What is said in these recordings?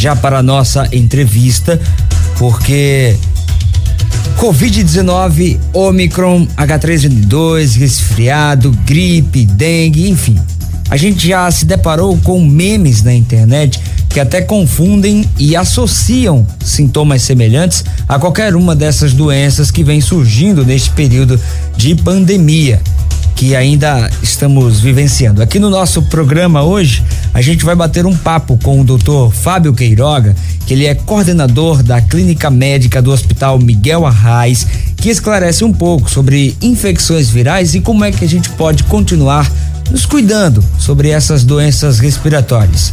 já para a nossa entrevista, porque Covid-19, Omicron, H3N2, resfriado, gripe, dengue, enfim. A gente já se deparou com memes na internet que até confundem e associam sintomas semelhantes a qualquer uma dessas doenças que vem surgindo neste período de pandemia que ainda estamos vivenciando. Aqui no nosso programa hoje, a gente vai bater um papo com o Dr. Fábio Queiroga, que ele é coordenador da Clínica Médica do Hospital Miguel Arraes, que esclarece um pouco sobre infecções virais e como é que a gente pode continuar nos cuidando sobre essas doenças respiratórias.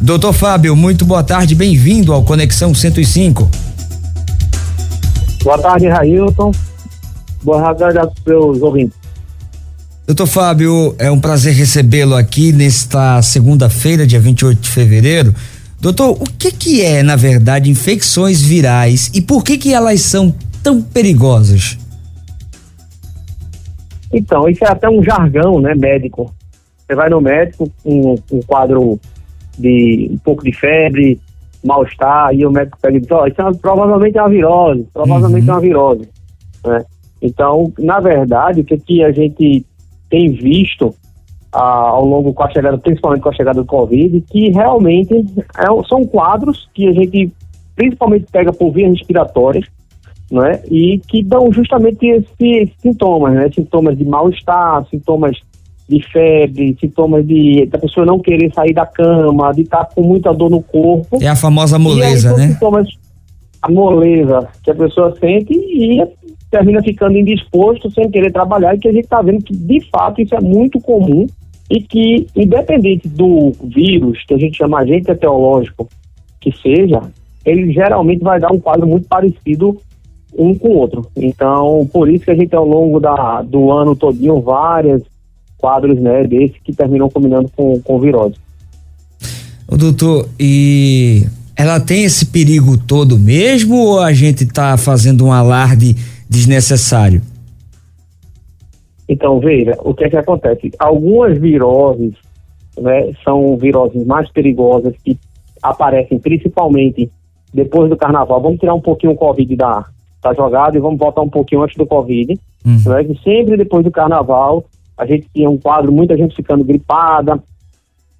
Doutor Fábio, muito boa tarde, bem-vindo ao Conexão 105. Boa tarde, Railton. Boa tarde aos seus ouvintes. Doutor Fábio, é um prazer recebê-lo aqui nesta segunda-feira, dia 28 de fevereiro. Doutor, o que que é, na verdade, infecções virais e por que que elas são tão perigosas? Então, isso é até um jargão, né, médico. Você vai no médico com um, um, quadro de um pouco de febre, mal-estar, e o médico pega e diz, ó, oh, isso é, provavelmente é uma virose, provavelmente uhum. é uma virose. Né? Então, na verdade, o que, que a gente tem visto ah, ao longo com a chegada, principalmente com a chegada do Covid, que realmente é, são quadros que a gente principalmente pega por vias respiratórias, né? E que dão justamente esses sintomas, né? Sintomas de mal-estar, sintomas de febre, sintomas de da pessoa não querer sair da cama, de estar com muita dor no corpo. É a famosa moleza, né? Sintomas, a moleza que a pessoa sente e termina ficando indisposto, sem querer trabalhar, e que a gente está vendo que, de fato, isso é muito comum e que, independente do vírus, que a gente chama agente etiológico, que seja, ele geralmente vai dar um quadro muito parecido um com o outro. Então, por isso que a gente, ao longo da, do ano todinho, vários quadros né, desse que terminam combinando com, com virose. O doutor, e ela tem esse perigo todo mesmo ou a gente está fazendo um alarde desnecessário? Então, veja, o que é que acontece? Algumas viroses né, são viroses mais perigosas que aparecem principalmente depois do carnaval. Vamos tirar um pouquinho o Covid da, da jogada e vamos voltar um pouquinho antes do Covid. Uhum. Né, que sempre depois do carnaval a gente tinha um quadro, muita gente ficando gripada,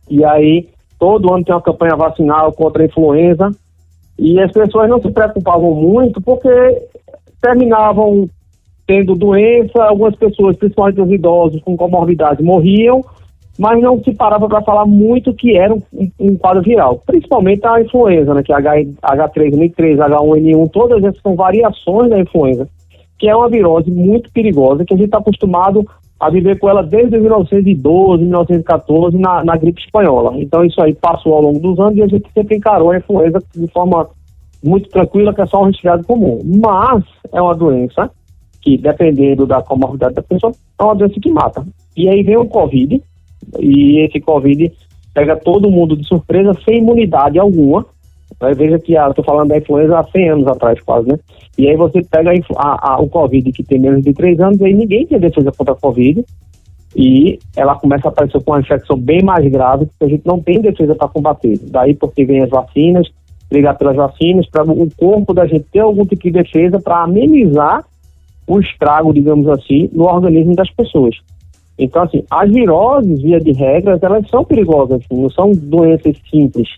e aí todo ano tem uma campanha vacinal contra a influenza, e as pessoas não se preocupavam muito porque terminavam tendo doença, algumas pessoas, principalmente os idosos com comorbidade, morriam, mas não se parava para falar muito que era um, um, quadro viral, principalmente a influenza, né, que é H3N3, H1N1, todas essas são variações da influenza, que é uma virose muito perigosa, que a gente está acostumado a viver com ela desde 1912, 1914, na, na gripe espanhola. Então isso aí passou ao longo dos anos e a gente sempre encarou a influenza de forma muito tranquila, que é só um resfriado comum. Mas é uma doença que, dependendo da comorbidade da pessoa, é uma doença que mata. E aí vem o Covid, e esse Covid pega todo mundo de surpresa, sem imunidade alguma. Veja que estou falando da influenza há 100 anos atrás, quase, né? E aí você pega a, a, o Covid, que tem menos de 3 anos, e aí ninguém tem defesa contra a Covid, e ela começa a aparecer com uma infecção bem mais grave, porque a gente não tem defesa para combater. Daí porque vem as vacinas, brigar pelas vacinas, para o corpo da gente ter algum tipo de defesa para amenizar o estrago, digamos assim, no organismo das pessoas. Então, assim, as viroses, via de regras, elas são perigosas, assim, não são doenças simples,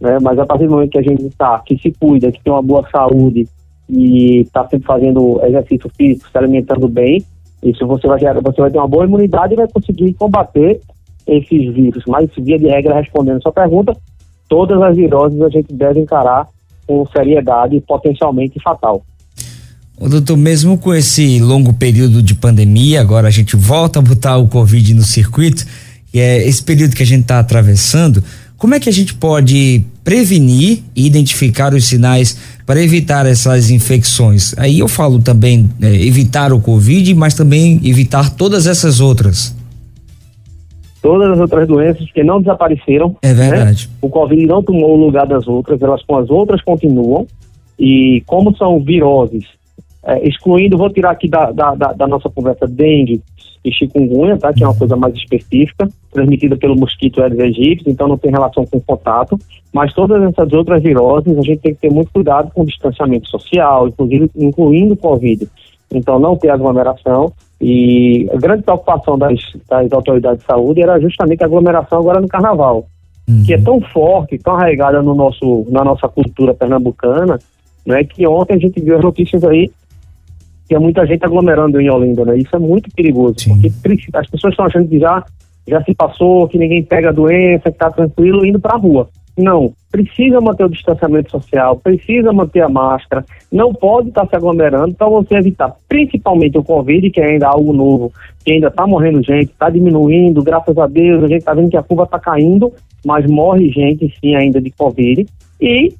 né? Mas a partir do momento que a gente está, que se cuida, que tem uma boa saúde e está sempre fazendo exercício físico, se alimentando bem, isso você vai, você vai ter uma boa imunidade e vai conseguir combater esses vírus. Mas, via de regra, respondendo a sua pergunta, todas as viroses a gente deve encarar com seriedade e potencialmente fatal. O doutor, mesmo com esse longo período de pandemia, agora a gente volta a botar o Covid no circuito, e é esse período que a gente está atravessando, como é que a gente pode prevenir e identificar os sinais para evitar essas infecções? Aí eu falo também é, evitar o Covid, mas também evitar todas essas outras todas as outras doenças que não desapareceram. É verdade. Né? O Covid não tomou o lugar das outras, elas com as outras continuam. E como são viroses é, excluindo, vou tirar aqui da, da, da, da nossa conversa dengue e chikungunya, tá? Que é uma coisa mais específica, transmitida pelo mosquito Aedes aegypti, então não tem relação com contato. Mas todas essas outras viroses, a gente tem que ter muito cuidado com o distanciamento social, inclusive incluindo o Covid. Então não ter aglomeração e a grande preocupação das, das autoridades de saúde era justamente a aglomeração agora no carnaval, uhum. que é tão forte, tão arraigada no nosso, na nossa cultura pernambucana, né, que ontem a gente viu as notícias aí tinha muita gente aglomerando em Olinda, né? Isso é muito perigoso, Sim. porque as pessoas estão achando que já, já se passou, que ninguém pega a doença, que está tranquilo, indo para a rua. Não, precisa manter o distanciamento social, precisa manter a máscara, não pode estar tá se aglomerando para você evitar, principalmente o Covid, que é ainda algo novo, que ainda está morrendo gente, está diminuindo, graças a Deus, a gente está vendo que a curva está caindo, mas morre gente sim ainda de Covid. E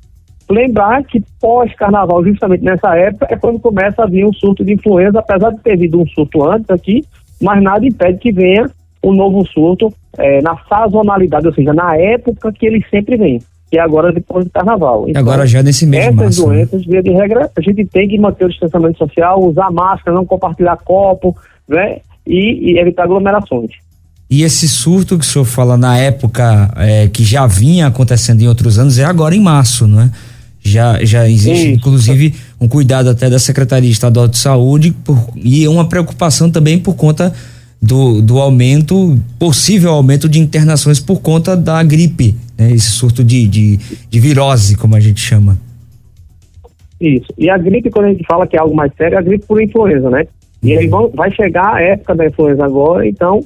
Lembrar que pós-carnaval, justamente nessa época, é quando começa a vir um surto de influenza, apesar de ter vindo um surto antes aqui, mas nada impede que venha um novo surto é, na sazonalidade, ou seja, na época que ele sempre vem, que é agora depois do carnaval. Então, agora já nesse mês Essas março, né? doenças, via de regra, a gente tem que manter o distanciamento social, usar máscara, não compartilhar copo, né? E, e evitar aglomerações. E esse surto que o senhor fala na época é, que já vinha acontecendo em outros anos é agora em março, não é? Já, já existe, inclusive, um cuidado até da Secretaria Estadual de Saúde por, e uma preocupação também por conta do, do aumento, possível aumento de internações por conta da gripe, né? Esse surto de, de, de virose, como a gente chama. Isso. E a gripe, quando a gente fala que é algo mais sério, é a gripe por influenza, né? E aí vão, vai chegar a época da influenza agora, então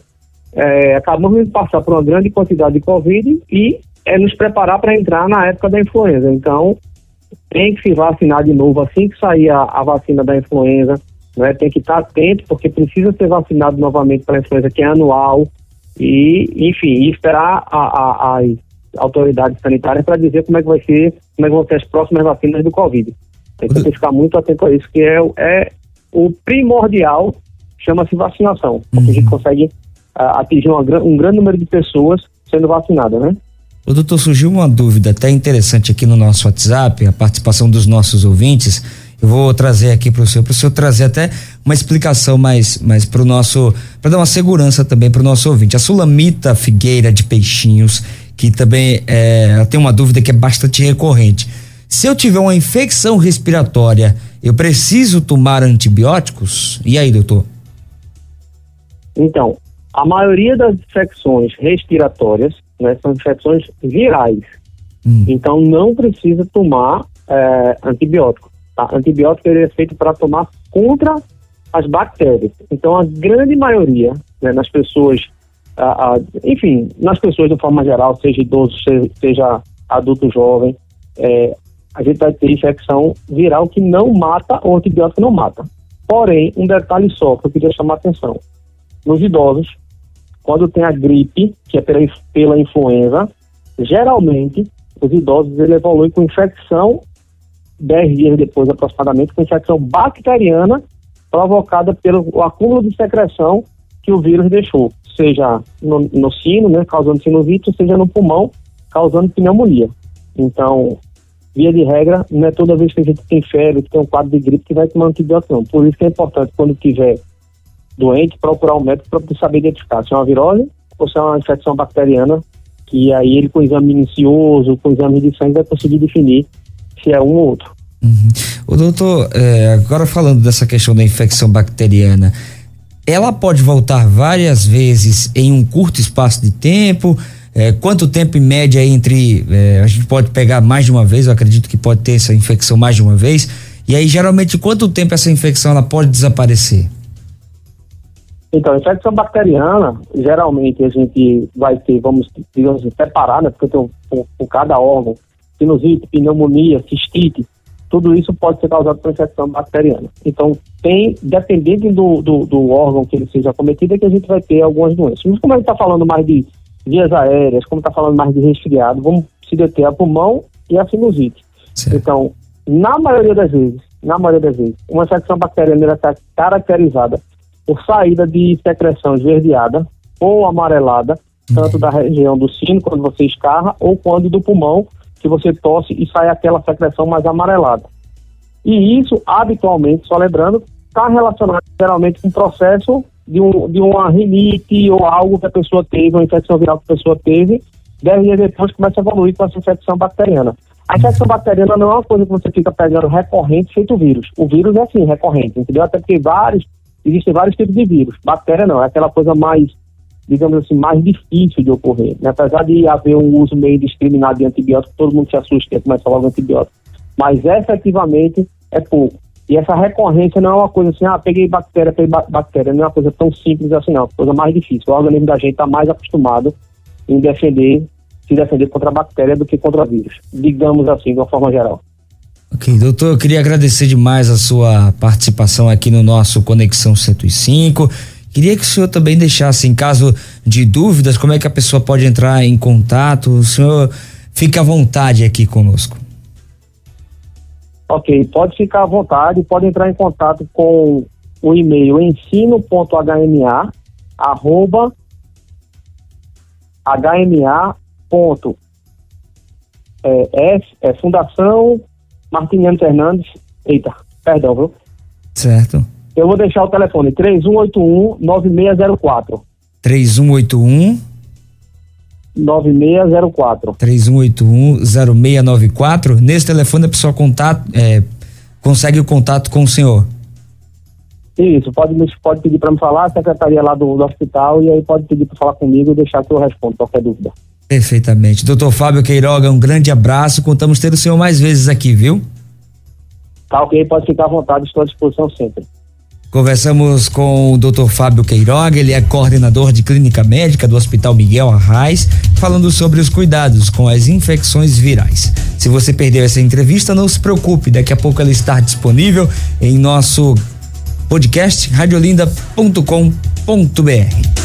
é, acabamos de passar por uma grande quantidade de Covid e é nos preparar para entrar na época da influenza. Então, tem que se vacinar de novo assim que sair a, a vacina da influenza, né? Tem que estar atento porque precisa ser vacinado novamente para a influenza que é anual e, enfim, esperar a, a, as autoridades sanitárias para dizer como é que vai ser, como é que vão ser as próximas vacinas do Covid. Tem que ficar muito atento a isso, que é, é o primordial, chama-se vacinação, porque uhum. a gente uhum. consegue uh, atingir uma, um grande número de pessoas sendo vacinadas, né? O doutor, surgiu uma dúvida até interessante aqui no nosso WhatsApp, a participação dos nossos ouvintes. Eu vou trazer aqui para o senhor, para o senhor trazer até uma explicação mais, mais para o nosso, para dar uma segurança também para o nosso ouvinte. A Sulamita Figueira de Peixinhos, que também é, tem uma dúvida que é bastante recorrente. Se eu tiver uma infecção respiratória, eu preciso tomar antibióticos? E aí, doutor? Então, a maioria das infecções respiratórias né, são infecções virais. Hum. Então não precisa tomar é, antibiótico. Tá? Antibiótico ele é feito para tomar contra as bactérias. Então a grande maioria né, nas pessoas, enfim, nas pessoas de forma geral, seja idoso, seja, seja adulto jovem, é, a gente vai ter infecção viral que não mata, ou antibiótico não mata. Porém, um detalhe só que eu queria chamar a atenção. Nos idosos, quando tem a gripe, que é pela, pela influenza, geralmente os idosos ele evoluem com infecção 10 dias depois aproximadamente, com infecção bacteriana provocada pelo acúmulo de secreção que o vírus deixou, seja no, no sino, né, causando sinusite, seja no pulmão, causando pneumonia. Então, via de regra, não é toda vez que a gente tem febre, que tem um quadro de gripe, que vai tomar antibiótico, não. Por isso que é importante, quando tiver doente procurar um médico para saber identificar se é uma virose ou se é uma infecção bacteriana, que aí ele com exame minucioso, com exame de sangue vai conseguir definir se é um ou outro. Uhum. O doutor, é, agora falando dessa questão da infecção bacteriana, ela pode voltar várias vezes em um curto espaço de tempo? É, quanto tempo em média entre. É, a gente pode pegar mais de uma vez, eu acredito que pode ter essa infecção mais de uma vez. E aí, geralmente, quanto tempo essa infecção ela pode desaparecer? Então, infecção bacteriana, geralmente a gente vai ter, vamos, digamos, separar, né, porque tem por, por cada órgão, sinusite, pneumonia, cistite, tudo isso pode ser causado por infecção bacteriana. Então, tem, dependendo do, do, do, órgão que ele seja cometido, é que a gente vai ter algumas doenças. Mas como a gente está falando mais de vias aéreas, como está falando mais de resfriado, vamos se deter a pulmão e a sinusite. Sim. Então, na maioria das vezes, na maioria das vezes, uma infecção bacteriana está caracterizada por saída de secreção esverdeada ou amarelada, tanto da região do sino, quando você escarra, ou quando do pulmão, que você tosse e sai aquela secreção mais amarelada. E isso, habitualmente, só lembrando, está relacionado geralmente com o processo de, um, de uma rinite ou algo que a pessoa teve, uma infecção viral que a pessoa teve, dez dias depois começa a evoluir com essa infecção bacteriana. A infecção bacteriana não é uma coisa que você fica pegando recorrente feito vírus. O vírus é assim, recorrente, entendeu? Até porque vários, existem vários tipos de vírus. Bactéria não, é aquela coisa mais, digamos assim, mais difícil de ocorrer. Né? Apesar de haver um uso meio discriminado de antibiótico, todo mundo se assusta e começa logo antibiótico. Mas efetivamente é pouco. E essa recorrência não é uma coisa assim, ah, peguei bactéria, peguei bactéria, não é uma coisa tão simples assim, não, é uma coisa mais difícil. O organismo da gente está mais acostumado em defender, se defender contra a bactéria do que contra vírus, digamos assim, de uma forma geral. Ok, doutor, eu queria agradecer demais a sua participação aqui no nosso Conexão 105. Queria que o senhor também deixasse, em caso de dúvidas, como é que a pessoa pode entrar em contato. O senhor fique à vontade aqui conosco. Ok, pode ficar à vontade, pode entrar em contato com o e-mail ensino.hma é, S, é Fundação Martiniano Fernandes, eita, perdão, viu? Certo. Eu vou deixar o telefone 3181 9604. 3181 9604. 3181-0694. Nesse telefone a pessoa contato, é, consegue o contato com o senhor. Isso, pode, pode pedir para me falar, a secretaria lá do, do, hospital, e aí pode pedir para falar comigo e deixar que eu respondo qualquer dúvida. Perfeitamente. Doutor Fábio Queiroga, um grande abraço. Contamos ter o senhor mais vezes aqui, viu? Tá ok, pode ficar à vontade, estou à disposição sempre. Conversamos com o Dr. Fábio Queiroga, ele é coordenador de clínica médica do Hospital Miguel Arraes, falando sobre os cuidados com as infecções virais. Se você perdeu essa entrevista, não se preocupe, daqui a pouco ela está disponível em nosso podcast radiolinda.com.br.